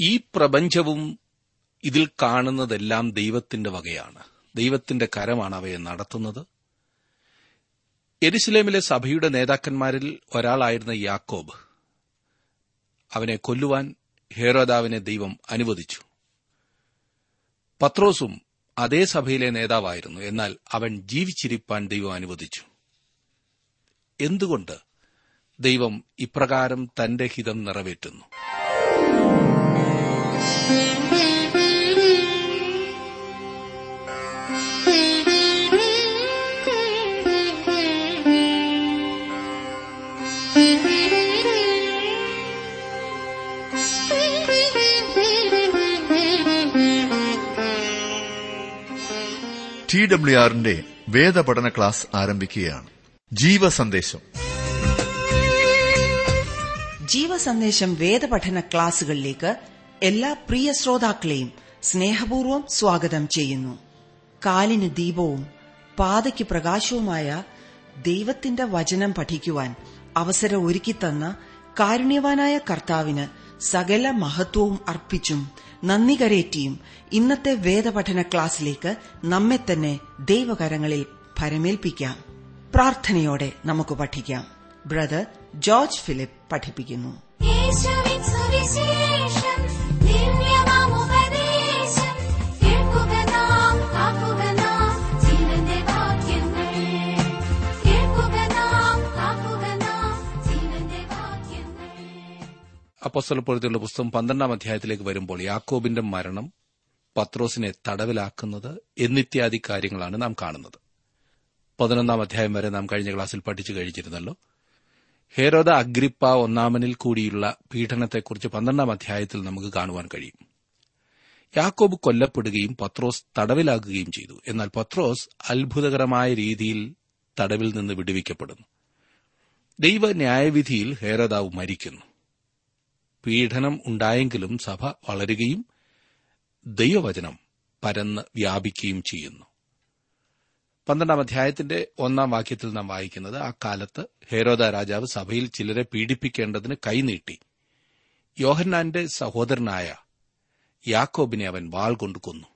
ഈ പ്രപഞ്ചവും ഇതിൽ കാണുന്നതെല്ലാം ദൈവത്തിന്റെ വകയാണ്. ദൈവത്തിന്റെ കരമാണ് അവയെ നടത്തുന്നത്. എരുസലേമിലെ സഭയുടെ നേതാക്കന്മാരിൽ ഒരാളായിരുന്ന യാക്കോബ് അവനെ കൊല്ലുവാൻ ഹേരോദാവിനെ ദൈവം അനുവദിച്ചു. പത്രോസും അതേ സഭയിലെ നേതാവായിരുന്നു. എന്നാൽ അവൻ ജീവിച്ചിരിപ്പാൻ ദൈവം അനുവദിച്ചു. എന്തുകൊണ്ട് ദൈവം ഇപ്രകാരം തന്റെ ഹിതം നിറവേറ്റുന്നു? ടി ഡബ്ല്യു ആറിന്റെ വേദപഠന ക്ലാസ് ആരംഭിക്കുകയാണ്. ജീവസന്ദേശം. ജീവസന്ദേശം വേദപഠന ക്ലാസുകളിലേക്ക് എല്ലാ പ്രിയ ശ്രോതാക്കളെയും സ്നേഹപൂർവം സ്വാഗതം ചെയ്യുന്നു. കാലിന് ദീപവും പാതയ്ക്ക് പ്രകാശവുമായ ദൈവത്തിന്റെ വചനം പഠിക്കുവാൻ അവസരം ഒരുക്കിത്തന്ന കാരുണ്യവാനായ കർത്താവിന് സകല മഹത്വവും അർപ്പിച്ചും നന്ദി കരേറ്റിയും ഇന്നത്തെ വേദപഠന ക്ലാസ്സിലേക്ക് നമ്മെ തന്നെ ദൈവകരങ്ങളിൽ ഭരമേൽപ്പിക്കാം. പ്രാർത്ഥനയോടെ നമുക്ക് പഠിക്കാം. ബ്രദർ ജോർജ് ഫിലിപ്പ് പഠിപ്പിക്കുന്നു. അപ്പോസ്തലപ്പുറത്തുള്ള പുസ്തകം പന്ത്രണ്ടാം അധ്യായത്തിലേക്ക് വരുമ്പോൾ യാക്കോബിന്റെ മരണം പത്രോസിനെ തടവിലാക്കുന്നത് എന്നിത്യാദി കാര്യങ്ങളാണ് നാം കാണുന്നത്. പതിനൊന്നാം അധ്യായം വരെ നാം കഴിഞ്ഞ ക്ലാസ്സിൽ പഠിച്ചു കഴിഞ്ഞിരുന്നല്ലോ. ഹേരോദ അഗ്രിപ്പ ഒന്നാമനിൽ കൂടിയുള്ള പീഡനത്തെക്കുറിച്ച് പന്ത്രണ്ടാം അധ്യായത്തിൽ നമുക്ക് കാണുവാൻ കഴിയും. യാക്കോബ് കൊല്ലപ്പെടുകയും പത്രോസ് തടവിലാകുകയും ചെയ്തു. എന്നാൽ പത്രോസ് അത്ഭുതകരമായ രീതിയിൽ തടവിൽ നിന്ന് വിടുവിക്കപ്പെടുന്നു. ദൈവ ന്യായവിധിയിൽ ഹേരോദാവ് മരിക്കുന്നു. പീഡനം ഉണ്ടായെങ്കിലും സഭ വളരുകയും ദൈവവചനം പരന്ന് വ്യാപിക്കുകയും ചെയ്യുന്നു. പന്ത്രണ്ടാം അധ്യായത്തിന്റെ ഒന്നാം വാക്യത്തിൽ നാം വായിക്കുന്നത് ആ കാലത്ത് ഹേരോദ രാജാവ് സഭയിൽ ചിലരെ പീഡിപ്പിക്കേണ്ടതിന് കൈനീട്ടി യോഹന്നാന്റെ സഹോദരനായ യാക്കോബിനെ അവൻ വാൾ കൊണ്ടു കൊന്നു.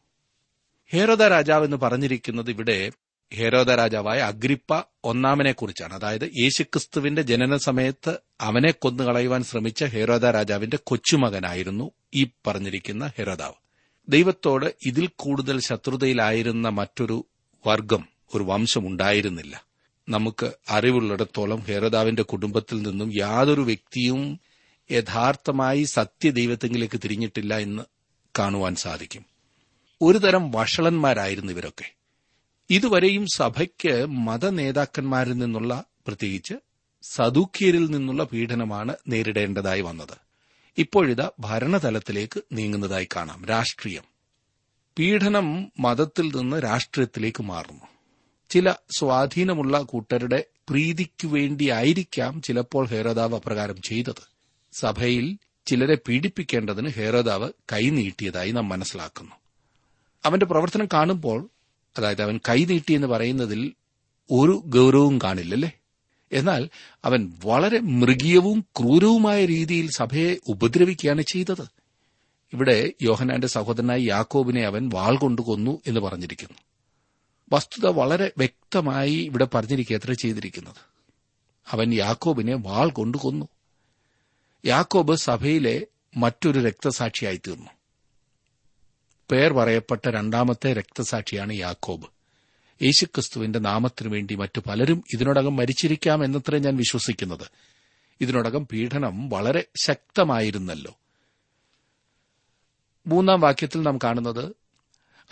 ഹേരോദ രാജാവ് എന്ന് പറഞ്ഞിരിക്കുന്നത് ഇവിടെ ഹേരോദ രാജാവായ അഗ്രിപ്പ ഒന്നാമനെ കുറിച്ചാണ്. അതായത് യേശുക്രിസ്തുവിന്റെ ജനന സമയത്ത് അവനെ കൊന്നുകളയുവാൻ ശ്രമിച്ച ഹേരോദ രാജാവിന്റെ കൊച്ചുമകനായിരുന്നു ഈ പറഞ്ഞിരിക്കുന്ന ഹെരോദാവ്. ദൈവത്തോട് ഇതിൽ കൂടുതൽ ശത്രുതയിലായിരുന്ന മറ്റൊരു വർഗം ഒരു വംശമുണ്ടായിരുന്നില്ല നമുക്ക് അറിവുള്ളിടത്തോളം ഹേരോദാവിന്റെ കുടുംബത്തിൽ നിന്നും യാതൊരു വ്യക്തിയും യഥാർത്ഥമായി സത്യദൈവത്തെങ്കിലേക്ക് തിരിഞ്ഞിട്ടില്ല എന്ന് കാണുവാൻ സാധിക്കും. ഒരുതരം വഷളന്മാരായിരുന്നു ഇവരൊക്കെ. ഇതുവരെയും സഭയ്ക്ക് മതനേതാക്കന്മാരിൽ നിന്നുള്ള പ്രത്യേകിച്ച് സദൂക്യരിൽ നിന്നുള്ള പീഡനമാണ് നേരിടേണ്ടതായി വന്നത്. ഇപ്പോഴിതാ ഭരണതലത്തിലേക്ക് നീങ്ങുന്നതായി കാണാം. രാഷ്ട്രീയം. പീഡനം മതത്തിൽ നിന്ന് രാഷ്ട്രീയത്തിലേക്ക് മാറുന്നു. ചില സ്വാധീനമുള്ള കൂട്ടരുടെ പ്രീതിക്കു വേണ്ടിയായിരിക്കാം ചിലപ്പോൾ ഹേരോദാവ് അപ്രകാരം ചെയ്തത്. സഭയിൽ ചിലരെ പീഡിപ്പിക്കേണ്ടതിന് ഹേരോദാവ് കൈനീട്ടിയതായി നാം മനസ്സിലാക്കുന്നു. അവന്റെ പ്രവർത്തനം കാണുമ്പോൾ അതായത് അവൻ കൈനീട്ടി എന്ന് പറയുന്നതിൽ ഒരു ഗൗരവവും കാണില്ലല്ലേ? എന്നാൽ അവൻ വളരെ മൃഗീയവും ക്രൂരവുമായ രീതിയിൽ സഭയെ ഉപദ്രവിക്കുകയാണ് ചെയ്തത്. ഇവിടെ യോഹനാന്റെ സഹോദരനായ യാക്കോബിനെ അവൻ വാൾ കൊണ്ടുകൊന്നു എന്ന് പറഞ്ഞിരിക്കുന്നു. വസ്തുത വളരെ വ്യക്തമായി ഇവിടെ പറഞ്ഞിരിക്കുക എത്ര ചെയ്തിരിക്കുന്നത്. അവൻ യാക്കോബിനെ വാൾ കൊണ്ടുകൊന്നു യാക്കോബ് സഭയിലെ മറ്റൊരു രക്തസാക്ഷിയായി തീർന്നു. പേർ പറയപ്പെട്ട രണ്ടാമത്തെ രക്തസാക്ഷിയാണ് യാക്കോബ്. യേശുക്രിസ്തുവിന്റെ നാമത്തിനു വേണ്ടി മറ്റു പലരും ഇതിനോടകം മരിച്ചിരിക്കാം എന്നത്രേ ഞാൻ വിശ്വസിക്കുന്നത്. ഇതിനോടകം പീഡനം വളരെ ശക്തമായിരുന്നല്ലോ. മൂന്നാം വാക്യത്തിൽ നാം കാണുന്നത്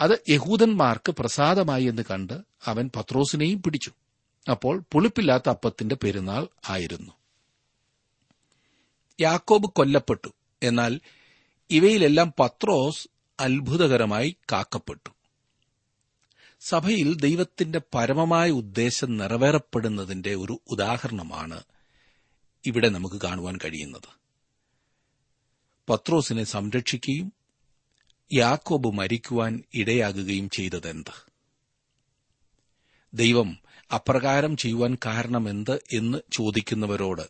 അത് യഹൂദന്മാർക്ക് പ്രസാദമായി എന്ന് കണ്ട് അവൻ പത്രോസിനെയും പിടിച്ചു. അപ്പോൾ പുളിപ്പില്ലാത്ത അപ്പത്തിന്റെ പെരുന്നാൾ ആയിരുന്നു. യാക്കോബ് കൊല്ലപ്പെട്ടു. എന്നാൽ ഇവയിലെല്ലാം പത്രോസ് അത്ഭുതകരമായി കാക്കപ്പെട്ടു. സഭയിൽ ദൈവത്തിന്റെ പരമമായ ഉദ്ദേശം നിറവേറപ്പെടുന്നതിന്റെ ഒരു ഉദാഹരണമാണ് ഇവിടെ നമുക്ക് കാണുവാൻ കഴിയുന്നത്. പത്രോസിനെ സംരക്ഷിക്കുകയും യാക്കോബ് മരിക്കുവാൻ ഇടയാകുകയും ചെയ്തതെന്ത്? ദൈവം അപ്രകാരം ചെയ്യുവാൻ കാരണമെന്ത് എന്ന് ചോദിക്കുന്നവരോട്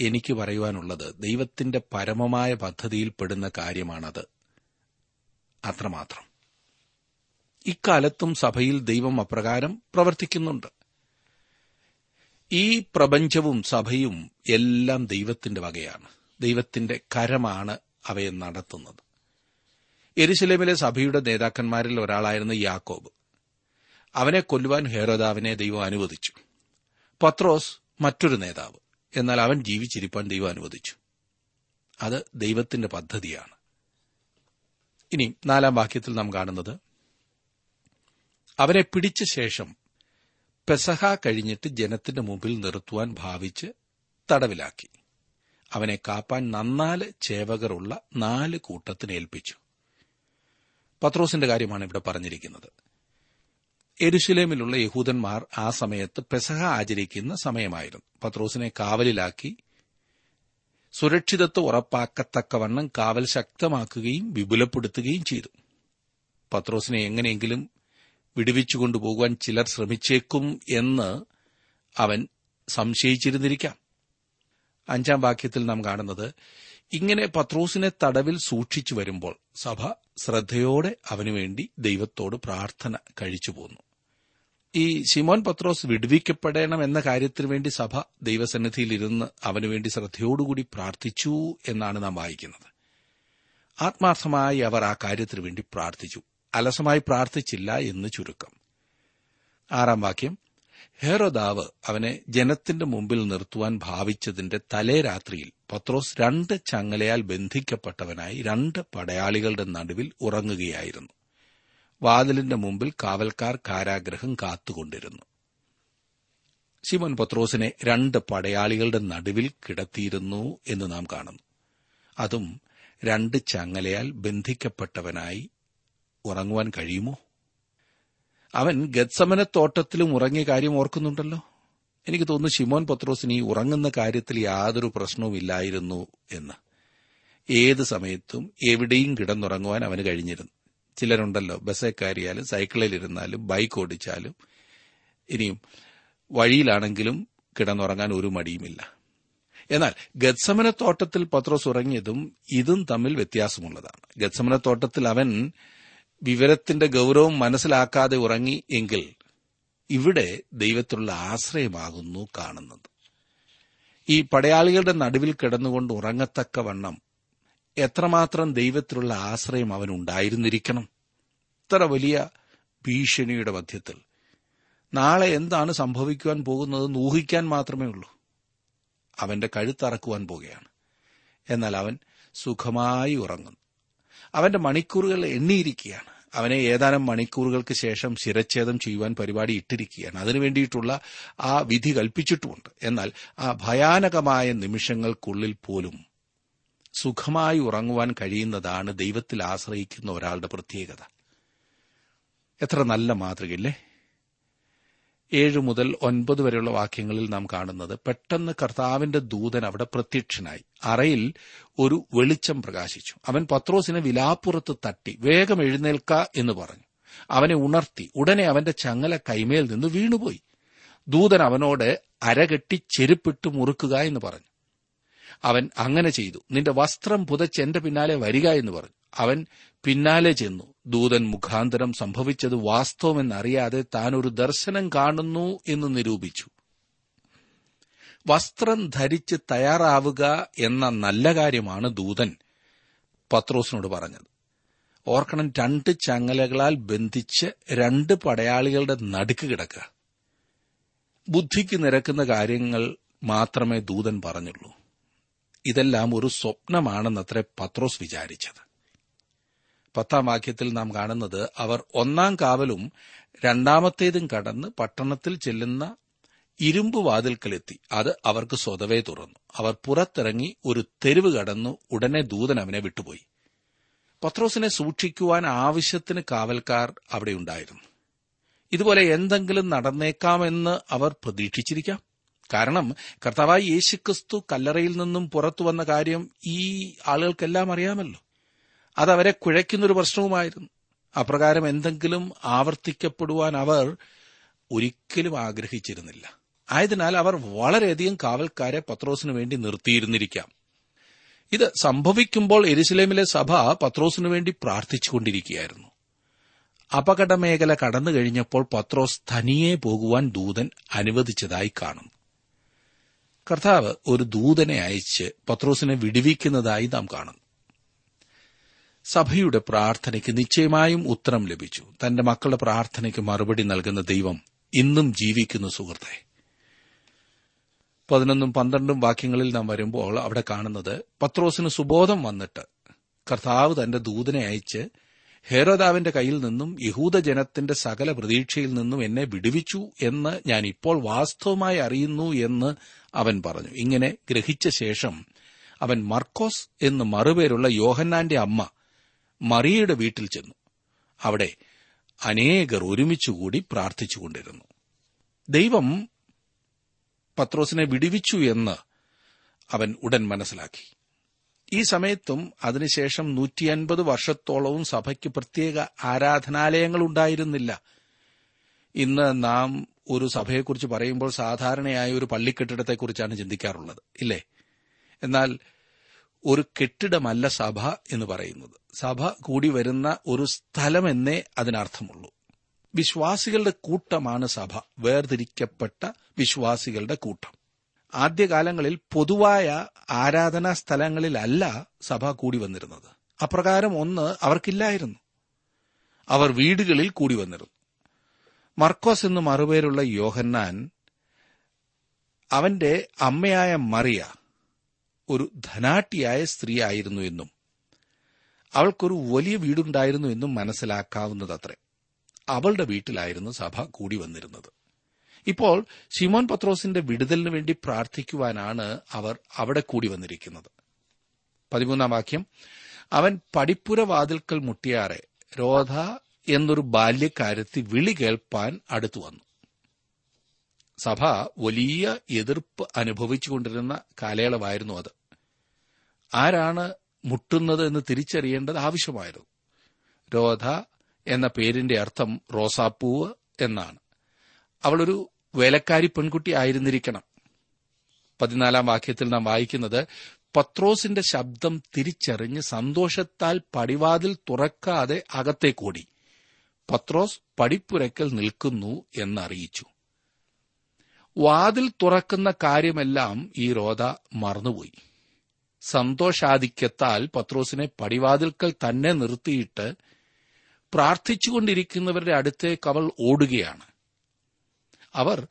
എനിക്ക് പറയുവാനുള്ളത് ദൈവത്തിന്റെ പരമമായ പദ്ധതിയിൽപ്പെടുന്ന കാര്യമാണത്. അത്രമാത്രം. ഇക്കാലത്തും സഭയിൽ ദൈവം അപ്രകാരം പ്രവർത്തിക്കുന്നുണ്ട്. ഈ പ്രപഞ്ചവും സഭയും എല്ലാം ദൈവത്തിന്റെ വകയാണ്. ദൈവത്തിന്റെ കരമാണ് അവയെ നടത്തുന്നത്. എരുസലേമിലെ സഭയുടെ നേതാക്കന്മാരിൽ ഒരാളായിരുന്ന യാക്കോബ്. അവനെ കൊല്ലുവാൻ ഹേരോദാവിനെ ദൈവം അനുവദിച്ചു. പത്രോസ് മറ്റൊരു നേതാവ്. എന്നാൽ അവൻ ജീവിച്ചിരിപ്പാൻ ദൈവം അനുവദിച്ചു. അത് ദൈവത്തിന്റെ പദ്ധതിയാണ്. ഇനി നാലാം വാക്യത്തിൽ നാം കാണുന്നത്. അവരെ പിടിച്ച ശേഷം പെസഹ കഴിഞ്ഞിട്ട് ജനത്തിന്റെ മുമ്പിൽ നിർത്തുവാൻ ഭാവിച്ച് തടവിലാക്കി. അവനെ കാപ്പാൻ നന്നാൽ ചേവകറുള്ള നാല് കൂട്ടത്തിന് ഏൽപ്പിച്ചു. പത്രോസിന്റെ കാര്യമാണ് ഇവിടെ പറഞ്ഞിരിക്കുന്നത്. എരുശിലേമിലുള്ള യഹൂദന്മാർ ആ സമയത്ത് പെസഹ ആചരിക്കുന്ന സമയമായിരുന്നു. പത്രോസിനെ കാവലിലാക്കി സുരക്ഷിതത്വം ഉറപ്പാക്കത്തക്കവണ്ണം കാവൽ ശക്തമാക്കുകയും വിപുലപ്പെടുത്തുകയും ചെയ്തു. പത്രോസിനെ എങ്ങനെയെങ്കിലും വിടുവിച്ചുകൊണ്ടുപോകുവാൻ ചിലർ ശ്രമിച്ചേക്കും എന്ന് അവൻ സംശയിച്ചിരുന്നിരിക്കാം. അഞ്ചാം വാക്യത്തിൽ നാം കാണുന്നത് ഇങ്ങനെ പത്രോസിനെ തടവിൽ സൂക്ഷിച്ചു വരുമ്പോൾ സഭ ശ്രദ്ധയോടെ അവനുവേണ്ടി ദൈവത്തോട് പ്രാർത്ഥന കഴിച്ചു പോന്നു ഈ ശിമോൻ പത്രോസ് വിടുവിക്കപ്പെടണം എന്ന കാര്യത്തിനു വേണ്ടി സഭ ദൈവസന്നിധിയിൽ ഇരുന്ന് അവനുവേണ്ടി ശ്രദ്ധയോടുകൂടി പ്രാർത്ഥിച്ചു എന്നാണ് നാം വായിക്കുന്നത്. ആത്മാർത്ഥമായി അവർ ആ കാര്യത്തിനു വേണ്ടി പ്രാർത്ഥിച്ചു. അലസമായി പ്രാർത്ഥിച്ചില്ല എന്ന് ചുരുക്കം. ആറാം വാക്യം. ഹേറോദാവ് അവനെ ജനത്തിന്റെ മുമ്പിൽ നിർത്തുവാൻ ഭാവിച്ചതിന്റെ തലേ രാത്രിയിൽ പത്രോസ് രണ്ട് ചങ്ങലയാൽ ബന്ധിക്കപ്പെട്ടവനായി രണ്ട് പടയാളികളുടെ നടുവിൽ ഉറങ്ങുകയായിരുന്നു. വാതിലിന്റെ മുമ്പിൽ കാവൽക്കാർ കാരാഗ്രഹം കാത്തുകൊണ്ടിരുന്നു. ശിവൻ പത്രോസിനെ രണ്ട് പടയാളികളുടെ നടുവിൽ കിടത്തിയിരുന്നു എന്ന് നാം കാണുന്നു. അതും രണ്ട് ചങ്ങലയാൽ ബന്ധിക്കപ്പെട്ടവനായി ഉറങ്ങുവാൻ കഴിയുമോ? അവൻ ഗത്സമനത്തോട്ടത്തിലും ഉറങ്ങിയ കാര്യം ഓർക്കുന്നുണ്ടല്ലോ. എനിക്ക് തോന്നുന്നു ഷിമോൻ പത്രോസിന് ഈ ഉറങ്ങുന്ന കാര്യത്തിൽ യാതൊരു പ്രശ്നവുമില്ലായിരുന്നു എന്ന്. ഏത് സമയത്തും എവിടെയും കിടന്നുറങ്ങുവാൻ അവന് കഴിഞ്ഞിരുന്നു. ചിലരുണ്ടല്ലോ ബസ്സേ കയറിയാലും സൈക്കിളിലിരുന്നാലും ബൈക്ക് ഓടിച്ചാലും ഇനിയും വഴിയിലാണെങ്കിലും കിടന്നുറങ്ങാൻ ഒരു മടിയുമില്ല. എന്നാൽ ഗത്സമനത്തോട്ടത്തിൽ പത്രോസ് ഉറങ്ങിയതും ഇതും തമ്മിൽ വ്യത്യാസമുള്ളതാണ്. ഗത്സമനത്തോട്ടത്തിൽ അവൻ വിവരത്തിന്റെ ഗൗരവം മനസ്സിലാക്കാതെ ഉറങ്ങി എങ്കിൽ ഇവിടെ ദൈവത്തിലുള്ള ആശ്രയമാകുന്നു കാണുന്നത്. ഈ പടയാളികളുടെ നടുവിൽ കിടന്നുകൊണ്ട് ഉറങ്ങത്തക്കവണ്ണം എത്രമാത്രം ദൈവത്തിലുള്ള ആശ്രയം അവൻ ഉണ്ടായിരുന്നിരിക്കണം ഇത്ര വലിയ ഭീഷണിയുടെ മധ്യത്തിൽ. നാളെ എന്താണ് സംഭവിക്കുവാൻ പോകുന്നത് ഊഹിക്കാൻ മാത്രമേ ഉള്ളൂ. അവന്റെ കഴുത്തറക്കുവാൻ പോകുകയാണ് എന്നാൽ അവൻ സുഖമായി ഉറങ്ങുന്നു. അവന്റെ മണിക്കൂറുകൾ എണ്ണിയിരിക്കുകയാണ്. അവനെ ഏതാനും മണിക്കൂറുകൾക്ക് ശേഷം ശിരച്ഛേദം ചെയ്യുവാൻ പരിപാടി ഇട്ടിരിക്കുകയാണ്. അതിനു വേണ്ടിയിട്ടുള്ള ആ വിധി കൽപ്പിച്ചിട്ടുമുണ്ട്. എന്നാൽ ആ ഭയാനകമായ നിമിഷങ്ങൾക്കുള്ളിൽ പോലും സുഖമായി ഉറങ്ങുവാൻ കഴിയുന്നതാണ് ദൈവത്തിൽ ആശ്രയിക്കുന്ന ഒരാളുടെ പ്രത്യേകത. എത്ര നല്ല മാതൃകയില്ലേ? ഏഴ് മുതൽ ഒൻപത് വരെയുള്ള വാക്യങ്ങളിൽ നാം കാണുന്നത് പെട്ടെന്ന് കർത്താവിന്റെ ദൂതൻ അവിടെ പ്രത്യക്ഷനായി. അറയിൽ ഒരു വെളിച്ചം പ്രകാശിച്ചു. അവൻ പത്രോസിനെ വിലാപ്പുറത്ത് തട്ടി വേഗം എഴുന്നേൽക്ക എന്ന് പറഞ്ഞു. അവനെ ഉണർത്തി ഉടനെ അവന്റെ ചങ്ങല കൈമേൽ നിന്ന് വീണുപോയി. ദൂതൻ അവനോട് അരകെട്ടി ചെരുപ്പിട്ട് മുറുക്കുക എന്ന് പറഞ്ഞു. അവൻ അങ്ങനെ ചെയ്തു. നിന്റെ വസ്ത്രം പുതച്ച് എന്റെ പിന്നാലെ വരിക എന്ന് പറഞ്ഞു. അവൻ പിന്നാലെ ചെന്നു. ദൂതൻ മുഖാന്തരം സംഭവിച്ചത് വാസ്തവമെന്നറിയാതെ താൻ ഒരു ദർശനം കാണുന്നു എന്ന് നിരൂപിച്ചു. വസ്ത്രം ധരിച്ച് തയ്യാറാവുക എന്ന നല്ല കാര്യമാണ് ദൂതൻ പത്രോസിനോട് പറഞ്ഞത്. ഓർക്കണം രണ്ട് ചങ്ങലകളാൽ ബന്ധിച്ച് രണ്ട് പടയാളികളുടെ നടുക്ക് കിടക്കുക. ബുദ്ധിക്ക് നിരക്കുന്ന കാര്യങ്ങൾ മാത്രമേ ദൂതൻ പറഞ്ഞുള്ളൂ. ഇതെല്ലാം ഒരു സ്വപ്നമാണെന്നത്രേ പത്രോസ് വിചാരിച്ചത്. പത്താം വാക്യത്തിൽ നാം കാണുന്നത് അവർ ഒന്നാം കാവലും രണ്ടാമത്തേതും കടന്ന് പട്ടണത്തിൽ ചെല്ലുന്ന ഇരുമ്പ് വാതിൽക്കലെത്തി. അത് അവർക്ക് സ്വതവേ തുറന്നു. അവർ പുറത്തിറങ്ങി ഒരു തെരുവ് കടന്നു ഉടനെ ദൂതൻ അവനെ വിട്ടുപോയി. പത്രോസിനെ സൂക്ഷിക്കുവാൻ ആവശ്യത്തിന് കാവൽക്കാർ അവിടെയുണ്ടായിരുന്നു ഇതുപോലെ എന്തെങ്കിലും നടന്നേക്കാമെന്ന് അവർ പ്രതീക്ഷിച്ചിരിക്കാം. കാരണം കർത്താവായി യേശുക്രിസ്തു കല്ലറയിൽ നിന്നും പുറത്തു വന്ന കാര്യം ഈ ആളുകൾക്കെല്ലാം അറിയാമല്ലോ. അതവരെ കുഴയ്ക്കുന്നൊരു പ്രശ്നവുമായിരുന്നു. അപ്രകാരം എന്തെങ്കിലും ആവർത്തിക്കപ്പെടുവാൻ അവർ ഒരിക്കലും ആഗ്രഹിച്ചിരുന്നില്ല. ആയതിനാൽ അവർ വളരെയധികം കാവൽക്കാരെ പത്രോസിനു വേണ്ടി നിർത്തിയിരുന്നിരിക്കാം. ഇത് സംഭവിക്കുമ്പോൾ എരുസലേമിലെ സഭ പത്രോസിനു വേണ്ടി പ്രാർത്ഥിച്ചുകൊണ്ടിരിക്കുകയായിരുന്നു. അപകടമേഖല കടന്നു കഴിഞ്ഞപ്പോൾ പത്രോസ് തനിയെ പോകുവാൻ ദൂതൻ അനുവദിച്ചതായി കാണുന്നു. കർത്താവ് ഒരു ദൂതനെ അയച്ച് പത്രോസിനെ വിടുവിക്കുന്നതായി നാം കാണുന്നു. സഭയുടെ പ്രാർത്ഥനയ്ക്ക് നിശ്ചയമായും ഉത്തരം ലഭിച്ചു. തന്റെ മക്കളുടെ പ്രാർത്ഥനയ്ക്ക് മറുപടി നൽകുന്ന ദൈവം ഇന്നും ജീവിക്കുന്ന സുഹൃത്തെ. പതിനൊന്നും പന്ത്രണ്ടും വാക്യങ്ങളിൽ നാം വരുമ്പോൾ അവിടെ കാണുന്നത് പത്രോസിന് സുബോധം വന്നിട്ട് കർത്താവ് തന്റെ ദൂതനെ അയച്ച് ഹേരോദാവിന്റെ കയ്യിൽ നിന്നും യഹൂദജനത്തിന്റെ സകല പ്രതീക്ഷയിൽ നിന്നും എന്നെ വിടുവിച്ചു എന്ന് ഞാൻ ഇപ്പോൾ വാസ്തവമായി അറിയുന്നു എന്ന് അവൻ പറഞ്ഞു. ഇങ്ങനെ ഗ്രഹിച്ച ശേഷം അവൻ മർക്കോസ് എന്ന് മറുപേരുള്ള യോഹന്നാന്റെ അമ്മ മറിയയുടെ വീട്ടിൽ ചെന്നു. അവിടെ അനേകർ ഒരുമിച്ചുകൂടി പ്രാർത്ഥിച്ചുകൊണ്ടിരുന്നു. ദൈവം പത്രോസിനെ വിടുവിച്ചു എന്ന് അവൻ ഉടൻ മനസ്സിലാക്കി. ഈ സമയത്തും അതിനുശേഷം നൂറ്റി അൻപത് വർഷത്തോളവും സഭയ്ക്ക് പ്രത്യേക ആരാധനാലയങ്ങൾ ഉണ്ടായിരുന്നില്ല. ഇന്ന് നാം ഒരു സഭയെക്കുറിച്ച് പറയുമ്പോൾ സാധാരണയായ ഒരു പള്ളിക്കെട്ടിടത്തെക്കുറിച്ചാണ് ചിന്തിക്കാറുള്ളത് ഇല്ലേ? എന്നാൽ ഒരു കെട്ടിടമല്ല സഭ എന്ന് പറയുന്നത്. സഭ കൂടി വരുന്ന ഒരു സ്ഥലമെന്നേ അതിനർത്ഥമുള്ളൂ. വിശ്വാസികളുടെ കൂട്ടമാണ് സഭ വേർതിരിക്കപ്പെട്ട വിശ്വാസികളുടെ കൂട്ടം. ആദ്യകാലങ്ങളിൽ പൊതുവായ ആരാധനാ സ്ഥലങ്ങളിലല്ല സഭ കൂടി വന്നിരുന്നത്. അപ്രകാരം ഒന്ന് അവർക്കില്ലായിരുന്നു. അവർ വീടുകളിൽ കൂടി വന്നിരുന്നു. മർക്കോസ് എന്ന് മറുപേരുള്ള യോഹന്നാൻ അവന്റെ അമ്മയായ മറിയ ഒരു ധനാട്ടിയായ സ്ത്രീ ആയിരുന്നു എന്നും അവൾക്കൊരു വലിയ വീടുണ്ടായിരുന്നു എന്നും മനസ്സിലാക്കാവുന്നതത്രേ. അവളുടെ വീട്ടിലായിരുന്നു സഭ കൂടി വന്നിരുന്നത്. ഇപ്പോൾ ശിമോൻ പത്രോസിന്റെ വിടുതലിനു വേണ്ടി പ്രാർത്ഥിക്കുവാനാണ് അവർ അവിടെ കൂടി വന്നിരിക്കുന്നത്. പതിമൂന്നാം വാക്യം. അവൻ പടിപ്പുരവാതിൽക്കൽ മുട്ടിയാറെ രോധ എന്നൊരു ബാല്യക്കാരത്തി വിളി കേൾപ്പാൻ അടുത്തു വന്നു. സഭ വലിയ എതിർപ്പ് അനുഭവിച്ചുകൊണ്ടിരുന്ന കാലയളവായിരുന്നു അത്. ആരാണ് മുട്ടുന്നത് എന്ന് തിരിച്ചറിയേണ്ടത് ആവശ്യമായിരുന്നു. രോധ എന്ന പേരിന്റെ അർത്ഥം റോസാപ്പൂവ് എന്നാണ്. അവളൊരു വേലക്കാരി പെൺകുട്ടി ആയിരുന്നിരിക്കണം. പതിനാലാം വാക്യത്തിൽ നാം വായിക്കുന്നത് പത്രോസിന്റെ ശബ്ദം തിരിച്ചറിഞ്ഞ് സന്തോഷത്താൽ പടിവാതിൽ തുറക്കാതെ അകത്തേക്കോടി. പത്രോസ് പടിപ്പുരക്കൽ നിൽക്കുന്നു എന്നറിയിച്ചു. വാതിൽ തുറക്കുന്ന കാര്യമെല്ലാം ഈ റോദ മറന്നുപോയി. സന്തോഷാധിക്യത്താൽ പത്രോസിനെ പടിവാതിൽക്കൽ തന്നെ നിർത്തിയിട്ട് പ്രാർത്ഥിച്ചുകൊണ്ടിരിക്കുന്നവരുടെ അടുത്തേക്ക് അവൾ ഓടുകയാണ്. അവർ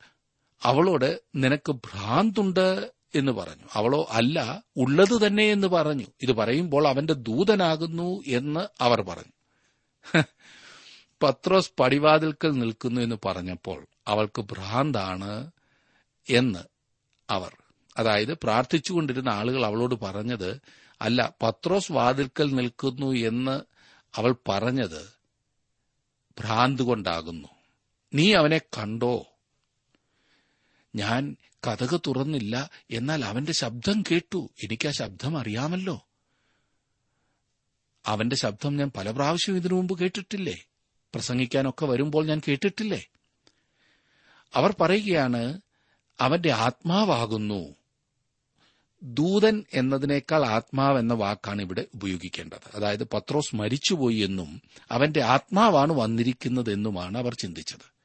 അവളോട് നിനക്ക് ഭ്രാന്തുണ്ട് എന്ന് പറഞ്ഞു. അവളോ അല്ല ഉള്ളത് തന്നെ എന്ന് പറഞ്ഞു. ഇത് പറയുമ്പോൾ അവന്റെ ദൂതനാകുന്നു എന്ന് അവർ പറഞ്ഞു. പത്രോസ് പടിവാതിൽക്കൽ നിൽക്കുന്നു എന്ന് പറഞ്ഞപ്പോൾ അവൾക്ക് ഭ്രാന്താണ് എന്ന് അവർ അതായത് പ്രാർത്ഥിച്ചുകൊണ്ടിരുന്ന ആളുകൾ അവളോട് പറഞ്ഞത് അല്ല പത്രോസ് വാതിൽക്കൽ നിൽക്കുന്നു എന്ന് അവൾ പറഞ്ഞത് ഭ്രാന്ത് കൊണ്ടാകുന്നു. നീ അവനെ കണ്ടോ? ഞാൻ കഥക് തുറന്നില്ല എന്നാൽ അവന്റെ ശബ്ദം കേട്ടു. എനിക്ക് ആ ശബ്ദം അറിയാമല്ലോ. അവന്റെ ശബ്ദം ഞാൻ പല പ്രാവശ്യം ഇതിനു മുമ്പ് കേട്ടിട്ടില്ലേ? പ്രസംഗിക്കാനൊക്കെ വരുമ്പോൾ ഞാൻ കേട്ടിട്ടില്ലേ? അവർ പറയുകയാണ് അവന്റെ ആത്മാവാകുന്നു. ദൂതൻ എന്നതിനേക്കാൾ ആത്മാവ് എന്ന വാക്കാണ് ഇവിടെ ഉപയോഗിക്കേണ്ടത്. അതായത് പത്രോസ് മരിച്ചുപോയി എന്നും അവന്റെ ആത്മാവാണ് വന്നിരിക്കുന്നതെന്നുമാണ് അവർ ചിന്തിച്ചത്.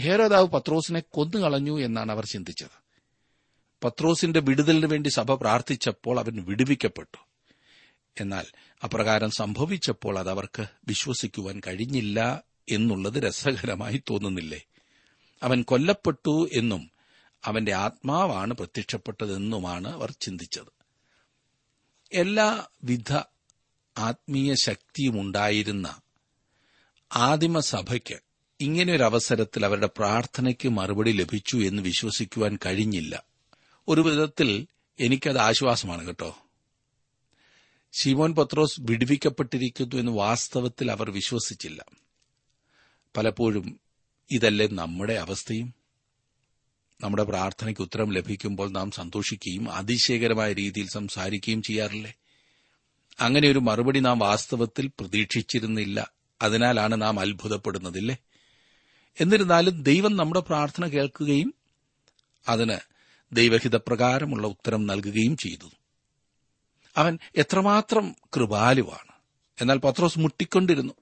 ഹേരോദാവ് പത്രോസിനെ കൊന്നുകളഞ്ഞു എന്നാണ് അവർ ചിന്തിച്ചത്. പത്രോസിന്റെ വിടുതലിന് വേണ്ടി സഭ പ്രാർത്ഥിച്ചപ്പോൾ അവൻ വിടുവിക്കപ്പെട്ടു. എന്നാൽ അപ്രകാരം സംഭവിച്ചപ്പോൾ അത് അവർക്ക് വിശ്വസിക്കുവാൻ കഴിഞ്ഞില്ല എന്നുള്ളത് രസകരമായി തോന്നുന്നില്ലേ? അവൻ കൊല്ലപ്പെട്ടു എന്നും അവന്റെ ആത്മാവാണ് പ്രത്യക്ഷപ്പെട്ടതെന്നുമാണ് അവർ ചിന്തിച്ചത്. എല്ലാവിധ ആത്മീയ ശക്തിയുമുണ്ടായിരുന്ന ആദിമസഭയ്ക്ക് ഇങ്ങനെ ഒരു അവസരത്തിൽ അവരുടെ പ്രാർത്ഥനയ്ക്ക് മറുപടി ലഭിച്ചു എന്ന് വിശ്വസിക്കുവാൻ കഴിഞ്ഞില്ല. ഒരു വിധത്തിൽ എനിക്കത് ആശ്വാസമാണ് കേട്ടോ. ശിമോൻ പത്രോസ് വിടുവിക്കപ്പെട്ടിരിക്കുന്നു എന്ന് വാസ്തവത്തിൽ അവർ വിശ്വസിച്ചില്ല. പലപ്പോഴും ഇതല്ലേ നമ്മുടെ അവസ്ഥയും? നമ്മുടെ പ്രാർത്ഥനയ്ക്ക് ഉത്തരം ലഭിക്കുമ്പോൾ നാം സന്തോഷിക്കുകയും അതിശയകരമായ രീതിയിൽ സംസാരിക്കുകയും ചെയ്യാറില്ലേ? അങ്ങനെ ഒരു മറുപടി നാം വാസ്തവത്തിൽ പ്രതീക്ഷിച്ചിരുന്നില്ല. അതിനാലാണ് നാം അത്ഭുതപ്പെടുന്നതില്ലേ? എന്നിരുന്നാലും ദൈവം നമ്മുടെ പ്രാർത്ഥന കേൾക്കുകയും അതിന് ദൈവഹിതപ്രകാരമുള്ള ഉത്തരം നൽകുകയും ചെയ്തു. അവൻ എത്രമാത്രം കൃപാലുവാണ്. എന്നാൽ പത്രോസ് മുട്ടിക്കൊണ്ടിരുന്നു.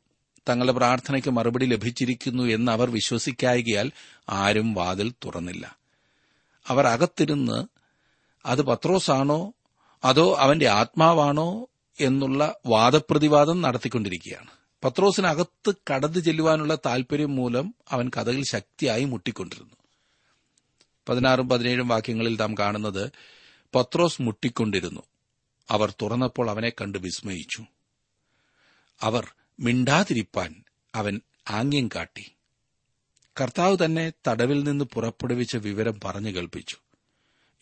തങ്ങളുടെ പ്രാർത്ഥനയ്ക്ക് മറുപടി ലഭിച്ചിരിക്കുന്നു എന്ന് അവർ വിശ്വസിക്കായകയാൽ ആരും വാതിൽ തുറന്നില്ല. അവർ അകത്തിരുന്ന് അത് പത്രോസാണോ? അതോ അവന്റെ ആത്മാവാണോ? എന്നുള്ള വാദപ്രതിവാദം നടത്തിക്കൊണ്ടിരിക്കുകയാണ്. പത്രോസിനകത്ത് കടന്നു ചെല്ലുവാനുള്ള താൽപര്യം മൂലം അവൻ കഥകൾ ശക്തിയായി മുട്ടിക്കൊണ്ടിരുന്നു. പതിനാറും പതിനേഴും വാക്യങ്ങളിൽ നാം കാണുന്നത് പത്രോസ് മുട്ടിക്കൊണ്ടിരുന്നു. അവർ തുറന്നപ്പോൾ അവനെ കണ്ട് വിസ്മയിച്ചു. അവർ മിണ്ടാതിരിപ്പാൻ അവൻ ആംഗ്യം കാട്ടി. കർത്താവ് തന്നെ തടവിൽ നിന്ന് പുറപ്പെടുവിച്ച വിവരം പറഞ്ഞു കേൾപ്പിച്ചു.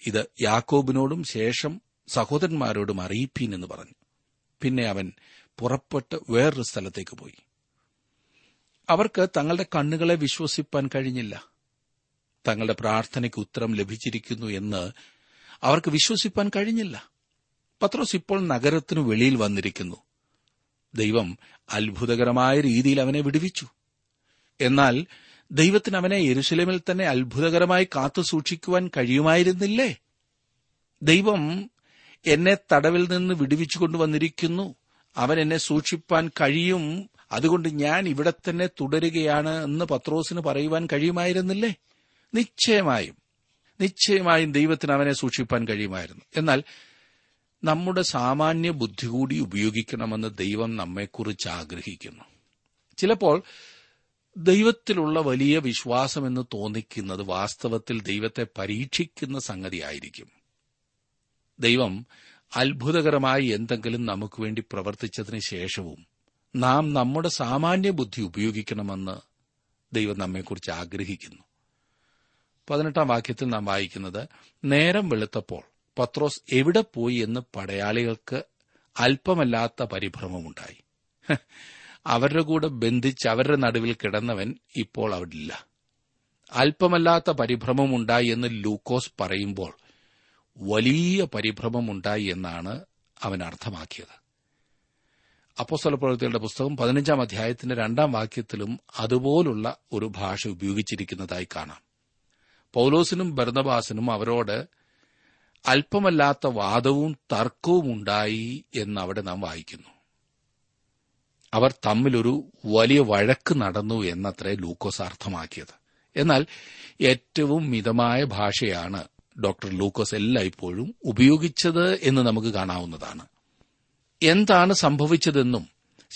ഇത് യാക്കോബിനോടും ശേഷം സഹോദരന്മാരോടും അറിയിപ്പീൻ എന്ന് പറഞ്ഞു. പിന്നെ അവൻ പുറപ്പെട്ട് വേറൊരു സ്ഥലത്തേക്ക് പോയി. അവർക്ക് തങ്ങളുടെ കണ്ണുകളെ വിശ്വസിപ്പാൻ കഴിഞ്ഞില്ല. തങ്ങളുടെ പ്രാർത്ഥനയ്ക്ക് ഉത്തരം ലഭിച്ചിരിക്കുന്നു എന്ന് അവർക്ക് വിശ്വസിപ്പാൻ കഴിഞ്ഞില്ല. പത്രോസ് ഇപ്പോൾ നഗരത്തിനു വെളിയിൽ വന്നിരിക്കുന്നു. ദൈവം അത്ഭുതകരമായ രീതിയിൽ അവനെ വിടുവിച്ചു. എന്നാൽ ദൈവത്തിന് അവനെ യെരുസലേമിൽ തന്നെ അത്ഭുതകരമായി കാത്തു സൂക്ഷിക്കുവാൻ കഴിയുമായിരുന്നില്ലേ? ദൈവം എന്നെ തടവിൽ നിന്ന് വിടുവിച്ചു കൊണ്ടുവന്നിരിക്കുന്നു. അവൻ എന്നെ സൂക്ഷിപ്പാൻ കഴിയും. അതുകൊണ്ട് ഞാൻ ഇവിടെ തന്നെ തുടരുകയാണ് എന്ന് പത്രോസിന് പറയുവാൻ കഴിയുമായിരുന്നില്ലേ? നിശ്ചയമായും. നിശ്ചയമായും ദൈവത്തിന് അവനെ സൂക്ഷിപ്പാൻ കഴിയുമായിരുന്നു. എന്നാൽ നമ്മുടെ സാമാന്യ ബുദ്ധി കൂടി ഉപയോഗിക്കണമെന്ന് ദൈവം നമ്മെക്കുറിച്ച് ആഗ്രഹിക്കുന്നു. ചിലപ്പോൾ ദൈവത്തിലുള്ള വലിയ വിശ്വാസമെന്ന് തോന്നിക്കുന്നത് വാസ്തവത്തിൽ ദൈവത്തെ പരീക്ഷിക്കുന്ന സംഗതിയായിരിക്കും. ദൈവം അത്ഭുതകരമായി എന്തെങ്കിലും നമുക്ക് വേണ്ടി പ്രവർത്തിച്ചതിന് ശേഷവും നാം നമ്മുടെ സാമാന്യ ബുദ്ധി ഉപയോഗിക്കണമെന്ന് ദൈവം നമ്മെക്കുറിച്ച് ആഗ്രഹിക്കുന്നു. പതിനെട്ടാം വാക്യത്തിൽ നാം വായിക്കുന്നത് നേരം വെളുത്തപ്പോൾ പത്രോസ് എവിടെ പോയി എന്ന് പടയാളികൾക്ക് അല്പമല്ലാത്ത പരിഭ്രമമുണ്ടായി. അവരുടെ കൂടെ ബന്ധിച്ച് അവരുടെ നടുവിൽ കിടന്നവൻ ഇപ്പോൾ അവിടില്ല. അല്പമല്ലാത്ത പരിഭ്രമമുണ്ടായി എന്ന് ലൂക്കോസ് പറയുമ്പോൾ വലിയ പരിഭ്രമമുണ്ടായി എന്നാണ് അവൻ അർത്ഥമാക്കിയത്. അപ്പോസ്തല പ്രവൃത്തികളുടെ പുസ്തകം പതിനഞ്ചാം അധ്യായത്തിന്റെ രണ്ടാം വാക്യത്തിലും അതുപോലുള്ള ഒരു ഭാഷ ഉപയോഗിച്ചിരിക്കുന്നതായി കാണാം. പൌലോസിനും ഭരതവാസിനും അവരോട് അല്പമല്ലാത്ത വാദവും തർക്കവും ഉണ്ടായി എന്ന് അവിടെ നാം വായിക്കുന്നു. അവർ തമ്മിലൊരു വലിയ വഴക്ക് നടന്നു എന്നത്രേ ലൂക്കോസ് അർത്ഥമാക്കിയത്. എന്നാൽ ഏറ്റവും മിതമായ ഭാഷയാണ് ഡോക്ടർ ലൂക്കോസ് എല്ലായ്പ്പോഴും ഉപയോഗിച്ചത് എന്ന് നമുക്ക് കാണാവുന്നതാണ്. എന്താണ് സംഭവിച്ചതെന്നും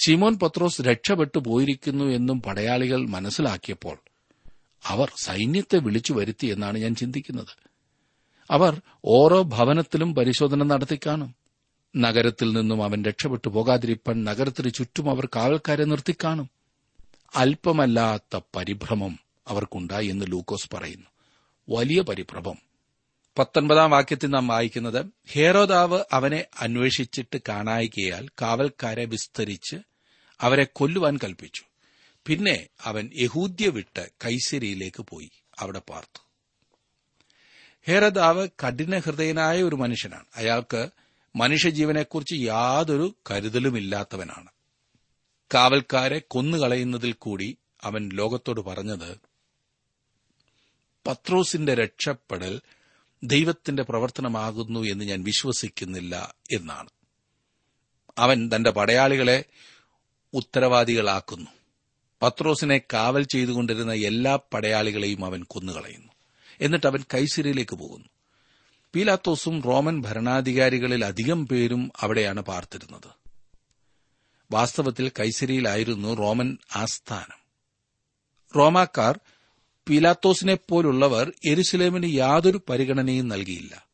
ഷിമോൻ പത്രോസ് രക്ഷപ്പെട്ടു പോയിരിക്കുന്നു എന്നും പടയാളികൾ മനസ്സിലാക്കിയപ്പോൾ അവർ സൈന്യത്തെ വിളിച്ചു വരുത്തി എന്നാണ് ഞാൻ ചിന്തിക്കുന്നത്. അവർ ഓരോ ഭവനത്തിലും പരിശോധന നടത്തി കാണും. നഗരത്തിൽ നിന്നും അവൻ രക്ഷപ്പെട്ടു പോകാതിരിപ്പാൻ നഗരത്തിന് ചുറ്റും അവർ കാവൽക്കാരെ നിർത്തിക്കാണും അല്പമല്ലാത്ത പരിഭ്രമം അവർക്കുണ്ടായി എന്ന് ലൂക്കോസ് പറയുന്നു. വലിയ പരിഭ്രമം. പത്തൊൻപതാം വാക്യത്തിൽ നാം വായിക്കുന്നത് ഹേരോദാവ് അവനെ അന്വേഷിച്ചിട്ട് കാണായികയാൽ കാവൽക്കാരെ വിസ്തരിച്ച് അവരെ കൊല്ലുവാൻ കൽപ്പിച്ചു. പിന്നെ അവൻ യഹൂദ്യ വിട്ട് കൈസരിയിലേക്ക് പോയി അവിടെ പാർത്തു. ഹേരദാവ് കഠിനഹൃദയനായ ഒരു മനുഷ്യനാണ്. അയാൾക്ക് മനുഷ്യജീവനെക്കുറിച്ച് യാതൊരു കരുതലുമില്ലാത്തവനാണ്. കാവൽക്കാരെ കൊന്നുകളയുന്നതിൽ കൂടി അവൻ ലോകത്തോട് പറഞ്ഞത് പത്രോസിന്റെ രക്ഷപ്പെടൽ ദൈവത്തിന്റെ പ്രവർത്തനമാകുന്നു എന്ന് ഞാൻ വിശ്വസിക്കുന്നില്ല എന്നാണ്. അവൻ തന്റെ പടയാളികളെ ഉത്തരവാദികളാക്കുന്നു. പത്രോസിനെ കാവൽ ചെയ്തുകൊണ്ടിരുന്ന എല്ലാ പടയാളികളെയും അവൻ കൊന്നുകളയുന്നു. എന്നിട്ട് അവൻ കൈസിരയിലേക്ക് പോകുന്നു. പീലാത്തോസും റോമൻ ഭരണാധികാരികളിൽ അധികം പേരും അവിടെയാണ് പാർത്തിരുന്നത്. വാസ്തവത്തിൽ കൈസരിയിലായിരുന്നു റോമൻ ആസ്ഥാനം. റോമാക്കാർ പീലാത്തോസിനെ പോലുള്ളവർ എരുസലേമിന് യാതൊരു പരിഗണനയും നൽകിയില്ല.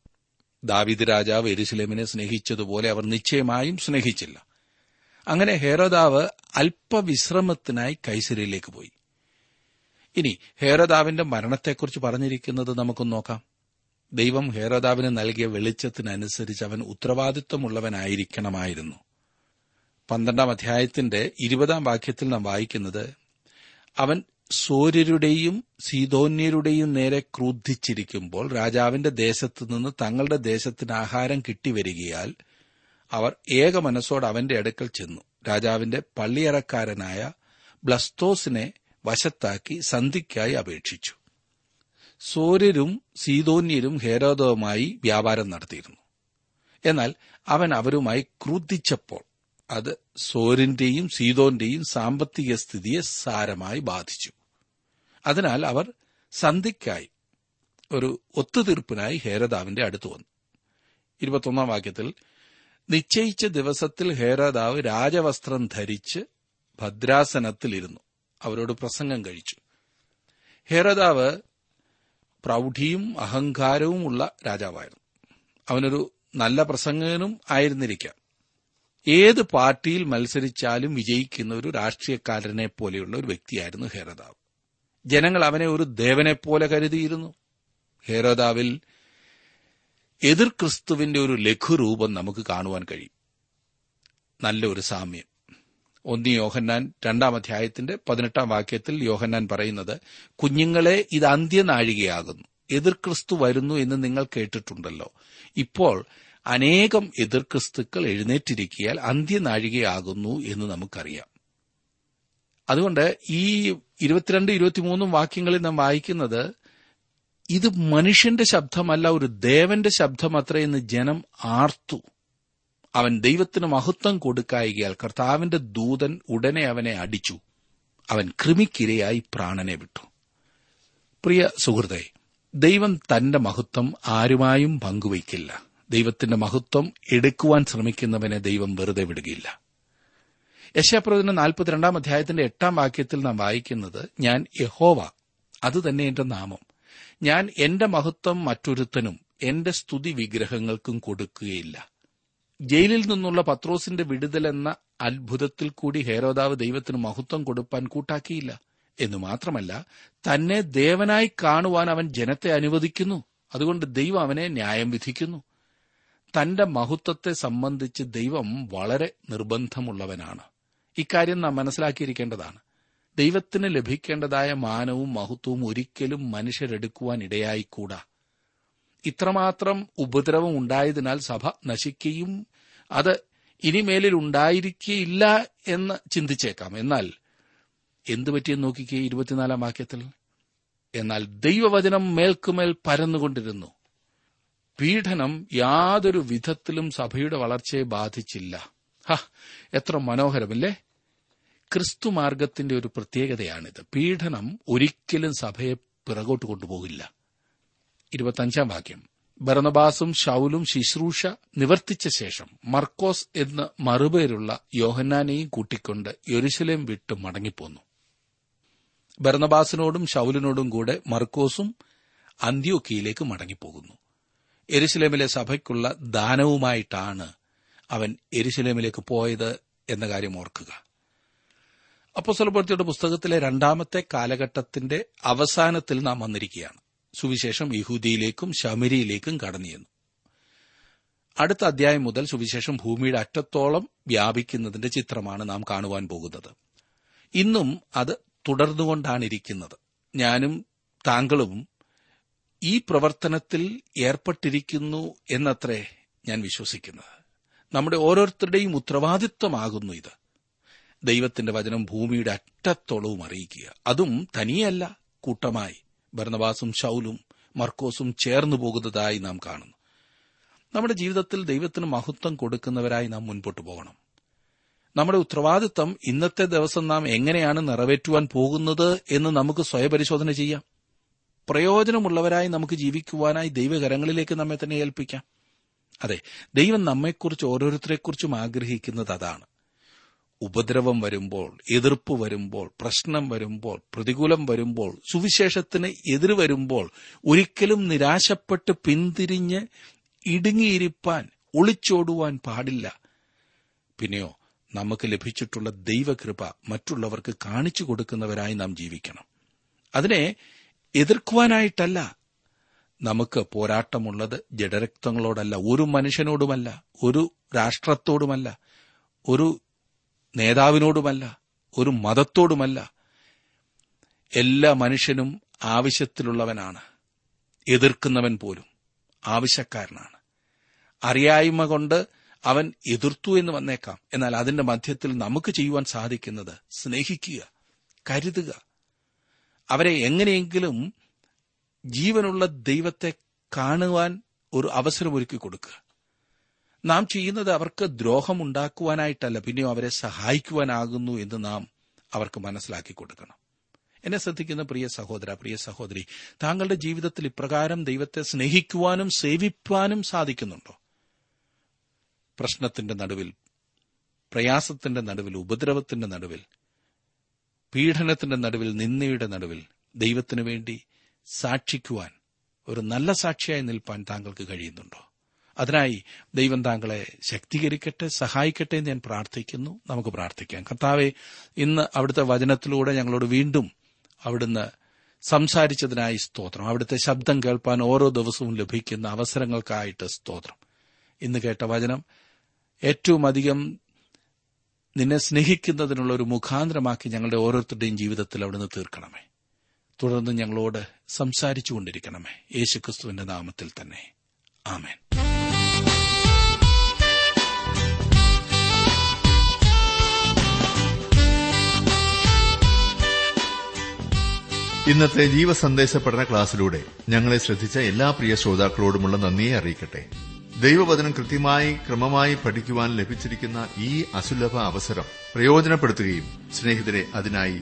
ദാവിദ് രാജാവ് എരുസലേമിനെ സ്നേഹിച്ചതുപോലെ അവർ നിശ്ചയമായും സ്നേഹിച്ചില്ല. അങ്ങനെ ഹേരോദാവ് അല്പവിശ്രമത്തിനായി കൈസരിയിലേക്ക് പോയി. ഇനി ഹേരോദാവിന്റെ മരണത്തെക്കുറിച്ച് പറഞ്ഞിരിക്കുന്നത് നമുക്ക് നോക്കാം. ദൈവം ഹേരോദാവിന് നൽകിയ വെളിച്ചത്തിനനുസരിച്ച് അവൻ ഉത്തരവാദിത്വമുള്ളവനായിരിക്കണമായിരുന്നു. പന്ത്രണ്ടാം അധ്യായത്തിന്റെ ഇരുപതാം വാക്യത്തിൽ നാം വായിക്കുന്നത് അവൻ സൂര്യരുടെയും സീതോന്യരുടെയും നേരെ ക്രുദ്ധിച്ചിരിക്കുമ്പോൾ രാജാവിന്റെ ദേശത്തു നിന്ന് തങ്ങളുടെ ദേശത്തിന് ആഹാരം കിട്ടിവരികയാൽ അവർ ഏക മനസ്സോട് അവന്റെ അടുക്കൽ ചെന്നു. രാജാവിന്റെ പള്ളിയറക്കാരനായ ബ്ലസ്തോസിനെ വശത്താക്കി സന്ധിക്കായി അപേക്ഷിച്ചു. സൂര്യരും സീതോന്യരും ഹേരോദവുമായി വ്യാപാരം നടത്തിയിരുന്നു. എന്നാൽ അവൻ അവരുമായി ക്രുദ്ധിച്ചപ്പോൾ അത് സോരിന്റെയും സീതോന്റെയും സാമ്പത്തിക സ്ഥിതിയെ സാരമായി ബാധിച്ചു. അതിനാൽ അവർ സന്ധിക്കായി ഒരു ഒത്തുതീർപ്പിനായി ഹേരദാവിന്റെ അടുത്ത് വന്നു. ഇരുപത്തൊന്നാം വാക്യത്തിൽ നിശ്ചയിച്ച ദിവസത്തിൽ ഹേരദാവ് രാജവസ്ത്രം ധരിച്ച് ഭദ്രാസനത്തിലിരുന്നു. അവരോട് പ്രസംഗം കഴിച്ചു. ഹേരദാവ് പ്രൗഢിയും അഹങ്കാരവുമുള്ള രാജാവായിരുന്നു. അവനൊരു നല്ല പ്രസംഗകനും ആയിരുന്നിരിക്കാം. ഏത് പാർട്ടിയിൽ മത്സരിച്ചാലും വിജയിക്കുന്ന ഒരു രാഷ്ട്രീയക്കാരനെ പോലെയുള്ള ഒരു വ്യക്തിയായിരുന്നു ഹേരോദാവ്. ജനങ്ങൾ അവനെ ഒരു ദേവനെപ്പോലെ കരുതിയിരുന്നു. ഹേരോദാവിൽ എതിർ ക്രിസ്തുവിന്റെ ഒരു ലഘുരൂപം നമുക്ക് കാണുവാൻ കഴിയും. നല്ല ഒരു സാമ്യം. ഒന്നി യോഹന്നാൻ രണ്ടാം അധ്യായത്തിന്റെ പതിനെട്ടാം വാക്യത്തിൽ യോഹന്നാൻ പറയുന്നത് കുഞ്ഞുങ്ങളെ ഇത് അന്ത്യനാഴികയാകുന്നു. എതിർ ക്രിസ്തു വരുന്നു എന്ന് നിങ്ങൾ കേട്ടിട്ടുണ്ടല്ലോ. ഇപ്പോൾ അനേകം എതിർ ക്രിസ്തുക്കൾ എഴുന്നേറ്റിരിക്കിയാൽ അന്ത്യനാഴികയാകുന്നു എന്ന് നമുക്കറിയാം. അതുകൊണ്ട് ഈ ഇരുപത്തിരണ്ട് ഇരുപത്തിമൂന്നും വാക്യങ്ങളിൽ നാം വായിക്കുന്നത് ഇത് മനുഷ്യന്റെ ശബ്ദമല്ല ഒരു ദേവന്റെ ശബ്ദമത്ര എന്ന് ജനം ആർത്തു. അവൻ ദൈവത്തിന് മഹത്വം കൊടുക്കായികയാൽ കർത്താവിന്റെ ദൂതൻ ഉടനെ അവനെ അടിച്ചു. അവൻ കൃമിക്കിരയായി പ്രാണനെ വിട്ടു. പ്രിയ സുഹൃത്തെ ദൈവം തന്റെ മഹത്വം ആരുമായും പങ്കുവയ്ക്കില്ല. ദൈവത്തിന്റെ മഹത്വം എടുക്കുവാൻ ശ്രമിക്കുന്നവനെ ദൈവം വെറുതെ വിടുകയില്ല. യശാപ്രവചനം നാൽപ്പത്തിരണ്ടാം അധ്യായത്തിന്റെ എട്ടാം വാക്യത്തിൽ നാം വായിക്കുന്നത് ഞാൻ യഹോവ അത് തന്നെ എന്റെ നാമം. ഞാൻ എന്റെ മഹത്വം മറ്റൊരുത്തനും എന്റെ സ്തുതി വിഗ്രഹങ്ങൾക്കും കൊടുക്കുകയില്ല. ജയിലിൽ നിന്നുള്ള പത്രോസിന്റെ വിടുതൽ എന്ന അത്ഭുതത്തിൽ കൂടി ഹേരോദാവ് ദൈവത്തിന് മഹത്വം കൊടുപ്പാൻ കൂട്ടാക്കിയില്ല. എന്നു മാത്രമല്ല തന്നെ ദേവനായി കാണുവാൻ അവൻ ജനത്തെ അനുവദിക്കുന്നു. അതുകൊണ്ട് ദൈവം അവനെ ന്യായം വിധിക്കുന്നു. തന്റെ മഹത്വത്തെ സംബന്ധിച്ച് ദൈവം വളരെ നിർബന്ധമുള്ളവനാണ്. ഇക്കാര്യം നാം മനസ്സിലാക്കിയിരിക്കേണ്ടതാണ്. ദൈവത്തിന് ലഭിക്കേണ്ടതായ മാനവും മഹത്വവും ഒരിക്കലും മനുഷ്യരെടുക്കുവാൻ ഇടയായിക്കൂടാ. ഇത്രമാത്രം ഉപദ്രവം ഉണ്ടായതിനാൽ സഭ നശിക്കുകയും അത് ഇനിമേലിൽ ഉണ്ടായിരിക്കുകയില്ല എന്ന് ചിന്തിച്ചേക്കാം. എന്നാൽ എന്തു പറ്റിയെന്ന് നോക്കിക്കേ ഇരുപത്തിനാലാം വാക്യത്തിൽ? എന്നാൽ ദൈവവചനം മേൽക്കുമേൽ പരന്നുകൊണ്ടിരുന്നു. പീഡനം യാതൊരു വിധത്തിലും സഭയുടെ വളർച്ചയെ ബാധിച്ചില്ല. എത്ര മനോഹരമല്ലേ? ക്രിസ്തുമാർഗത്തിന്റെ ഒരു പ്രത്യേകതയാണിത്. പീഡനം ഒരിക്കലും സഭയെ പിറകോട്ട് കൊണ്ടുപോകില്ല. ഇരുപത്തഞ്ചാം വാക്യം. ഭരണബാസും ഷൌലും ശുശ്രൂഷ നിവർത്തിച്ച ശേഷം മർക്കോസ് എന്ന് മറുപേരുള്ള യോഹന്നാനെയും കൂട്ടിക്കൊണ്ട് യെരുശലേം വിട്ട് മടങ്ങിപ്പോന്നു. ഭരണബാസിനോടും ഷൌലിനോടും കൂടെ മർക്കോസും അന്ത്യോക്കിയിലേക്ക് മടങ്ങിപ്പോകുന്നു. എരുസലേമിലെ സഭയ്ക്കുള്ള ദാനവുമായിട്ടാണ് അവൻ എരിശിലേമിലേക്ക് പോയത് എന്ന കാര്യം ഓർക്കുക. അപ്പോസ്വലപ്രവൃത്തിയുടെ പുസ്തകത്തിലെ രണ്ടാമത്തെ കാലഘട്ടത്തിന്റെ അവസാനത്തിൽ നാം വന്നിരിക്കുകയാണ്. സുവിശേഷം യഹൂദിയിലേക്കും ശമരിയിലേക്കും കടന്നിരുന്നു അടുത്ത അധ്യായം മുതൽ സുവിശേഷം ഭൂമിയുടെ അറ്റത്തോളം വ്യാപിക്കുന്നതിന്റെ ചിത്രമാണ് നാം കാണുവാൻ പോകുന്നത്. ഇന്നും അത് തുടർന്നുകൊണ്ടാണ് ഇരിക്കുന്നത് ഞാനും താങ്കളും ഈ പ്രവർത്തനത്തിൽ ഏർപ്പെട്ടിരിക്കുന്നു എന്നത്രേ ഞാൻ വിശ്വസിക്കുന്നത്. നമ്മുടെ ഓരോരുത്തരുടെയും ഉത്തരവാദിത്വമാകുന്നു ഇത്. ദൈവത്തിന്റെ വചനം ഭൂമിയുടെ അറ്റത്തോളവും അറിയിക്കുക. അതും തനിയല്ല കൂട്ടമായി. ഭരണവാസും ഷൌലും മർക്കോസും ചേർന്നു പോകുന്നതായി നാം കാണുന്നു. നമ്മുടെ ജീവിതത്തിൽ ദൈവത്തിന് മഹത്വം കൊടുക്കുന്നവരായി നാം മുൻപോട്ട് പോകണം. നമ്മുടെ ഉത്തരവാദിത്തം ഇന്നത്തെ ദിവസം നാം എങ്ങനെയാണ് നിറവേറ്റുവാൻ പോകുന്നത് എന്ന് നമുക്ക് സ്വയപരിശോധന ചെയ്യാം. പ്രയോജനമുള്ളവരായി നമുക്ക് ജീവിക്കുവാനായി ദൈവകരങ്ങളിലേക്ക് നമ്മെ തന്നെ ഏൽപ്പിക്കാം. അതെ ദൈവം നമ്മെക്കുറിച്ച് ഓരോരുത്തരെക്കുറിച്ചും ആഗ്രഹിക്കുന്നത് അതാണ്. ഉപദ്രവം വരുമ്പോൾ എതിർപ്പ് വരുമ്പോൾ പ്രശ്നം വരുമ്പോൾ പ്രതികൂലം വരുമ്പോൾ സുവിശേഷത്തിന് എതിർ വരുമ്പോൾ ഒരിക്കലും നിരാശപ്പെട്ട് പിന്തിരിഞ്ഞ് ഇടുങ്ങിയിരിപ്പാൻ ഒളിച്ചോടുവാൻ പാടില്ല. പിന്നെയോ നമുക്ക് ലഭിച്ചിട്ടുള്ള ദൈവകൃപ മറ്റുള്ളവർക്ക് കാണിച്ചു കൊടുക്കുന്നവരായി നാം ജീവിക്കണം. അതിനെ എതിർക്കുവാനായിട്ടല്ല നമുക്ക് പോരാട്ടമുള്ളത് ജഡരക്തങ്ങളോടല്ല ഒരു മനുഷ്യനോടുമല്ല ഒരു രാഷ്ട്രത്തോടുമല്ല ഒരു നേതാവിനോടുമല്ല ഒരു മതത്തോടുമല്ല. എല്ലാ മനുഷ്യനും ആവശ്യത്തിലുള്ളവനാണ് എതിർക്കുന്നവൻ പോലും ആവശ്യക്കാരനാണ്. അറിയായ്മ കൊണ്ട് അവൻ എതിർത്തു എന്ന് വന്നേക്കാം. എന്നാൽ അതിന്റെ മധ്യത്തിൽ നമുക്ക് ചെയ്യുവാൻ സാധിക്കുന്നത് സ്നേഹിക്കുക കരുതുക. അവരെ എങ്ങനെയെങ്കിലും ജീവനുള്ള ദൈവത്തെ കാണുവാൻ ഒരു അവസരമൊരുക്കി കൊടുക്കുക. നാം ചെയ്യുന്നത് അവർക്ക് ദ്രോഹമുണ്ടാക്കുവാനായിട്ടല്ല പിന്നെയോ അവരെ സഹായിക്കുവാനാകുന്നു എന്ന് നാം അവർക്ക് മനസ്സിലാക്കി കൊടുക്കണം. എന്നെ ശ്രദ്ധിക്കുന്ന പ്രിയ സഹോദര പ്രിയ സഹോദരി താങ്കളുടെ ജീവിതത്തിൽ ഇപ്രകാരം ദൈവത്തെ സ്നേഹിക്കുവാനും സേവിപ്പാനും സാധിക്കുന്നുണ്ടോ? പ്രശ്നത്തിന്റെ നടുവിൽ പ്രയാസത്തിന്റെ നടുവിൽ ഉപദ്രവത്തിന്റെ നടുവിൽ പീഡനത്തിന്റെ നടുവിൽ നിന്ദയുടെ നടുവിൽ ദൈവത്തിനു വേണ്ടി സാക്ഷിക്കുവാൻ ഒരു നല്ല സാക്ഷിയായി നിൽപ്പാൻ താങ്കൾക്ക് കഴിയുന്നുണ്ടോ? അതിനായി ദൈവം താങ്കളെ ശക്തീകരിക്കട്ടെ സഹായിക്കട്ടെ എന്ന് ഞാൻ പ്രാർത്ഥിക്കുന്നു. നമുക്ക് പ്രാർത്ഥിക്കാം. കർത്താവെ ഇന്ന് അവിടുത്തെ വചനത്തിലൂടെ ഞങ്ങളോട് വീണ്ടും അവിടുന്ന് സംസാരിച്ചതിനായി സ്തോത്രം. അവിടുത്തെ ശബ്ദം കേൾപ്പാൻ ഓരോ ദിവസവും ലഭിക്കുന്ന അവസരങ്ങൾക്കായിട്ട് സ്തോത്രം. ഇന്ന് കേട്ട വചനം ഏറ്റവും അധികം നിന്നെ സ്നേഹിക്കുന്നതിനുള്ള ഒരു മുഖാന്തരമാക്കി ഞങ്ങളുടെ ഓരോരുത്തരുടെയും ജീവിതത്തിൽ അവിടുന്ന് തീർക്കണമേ. തുടർന്ന് ഞങ്ങളോട് സംസാരിച്ചുകൊണ്ടിരിക്കണമേ. യേശുക്രിസ്തുവിന്റെ നാമത്തിൽ തന്നെ. ആമേൻ. ഇന്നത്തെ ജീവസന്ദേശ പഠന ക്ലാസ്സിലൂടെ ഞങ്ങളെ ശ്രദ്ധിച്ച എല്ലാ പ്രിയ ശ്രോതാക്കളോടുമുള്ള നന്ദിയെ അറിയിക്കട്ടെ. ദൈവവചനം കൃത്യമായി ക്രമമായി പഠിക്കുവാൻ ലഭിച്ചിരിക്കുന്ന ഈ അസുലഭ അവസരം പ്രയോജനപ്പെടുത്തുകയും സ്നേഹിതരെ അതിനായി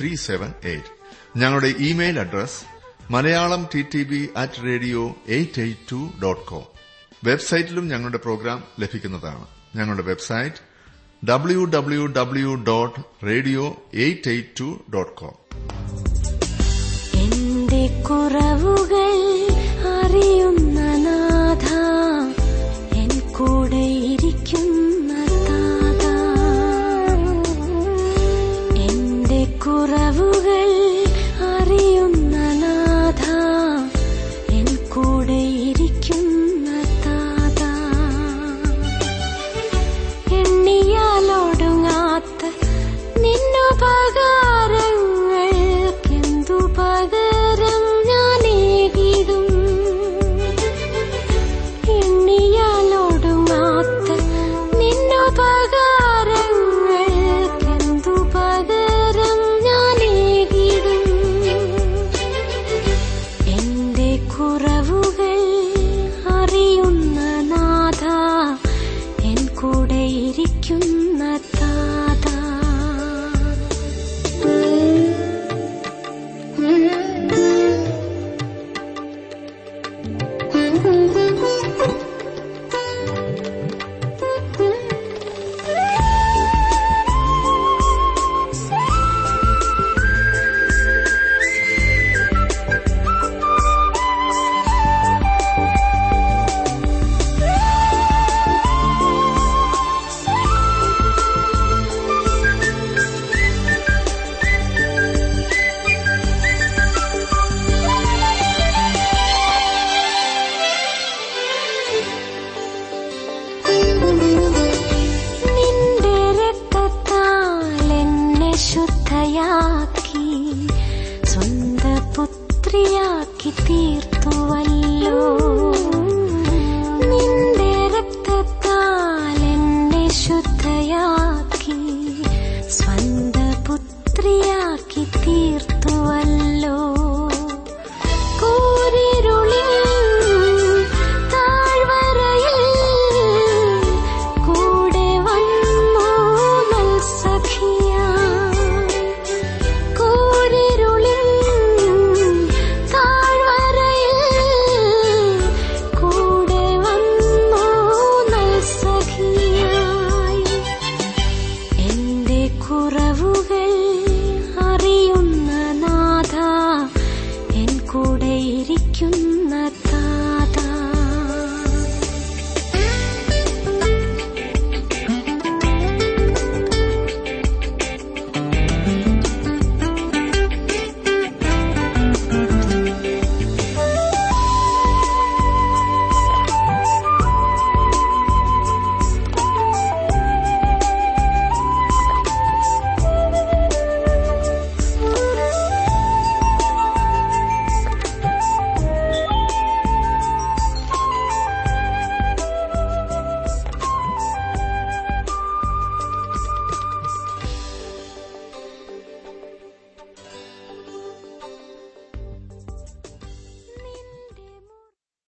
three seven eight ഞങ്ങളുടെ email address Malayalam T T B at radio eight eight two dot com വെബ്സൈറ്റിലും ഞങ്ങളുടെ പ്രോഗ്രാം ലഭിക്കുന്നതാണ്. ഞങ്ങളുടെ website W W W dot radio eight eight two dot com എന്റെ കുറവുകൾ അറിയുന്ന നാഥ എൻ കൂടെ ഇരിക്കുന്ന എന്റെ കുറവുകൾ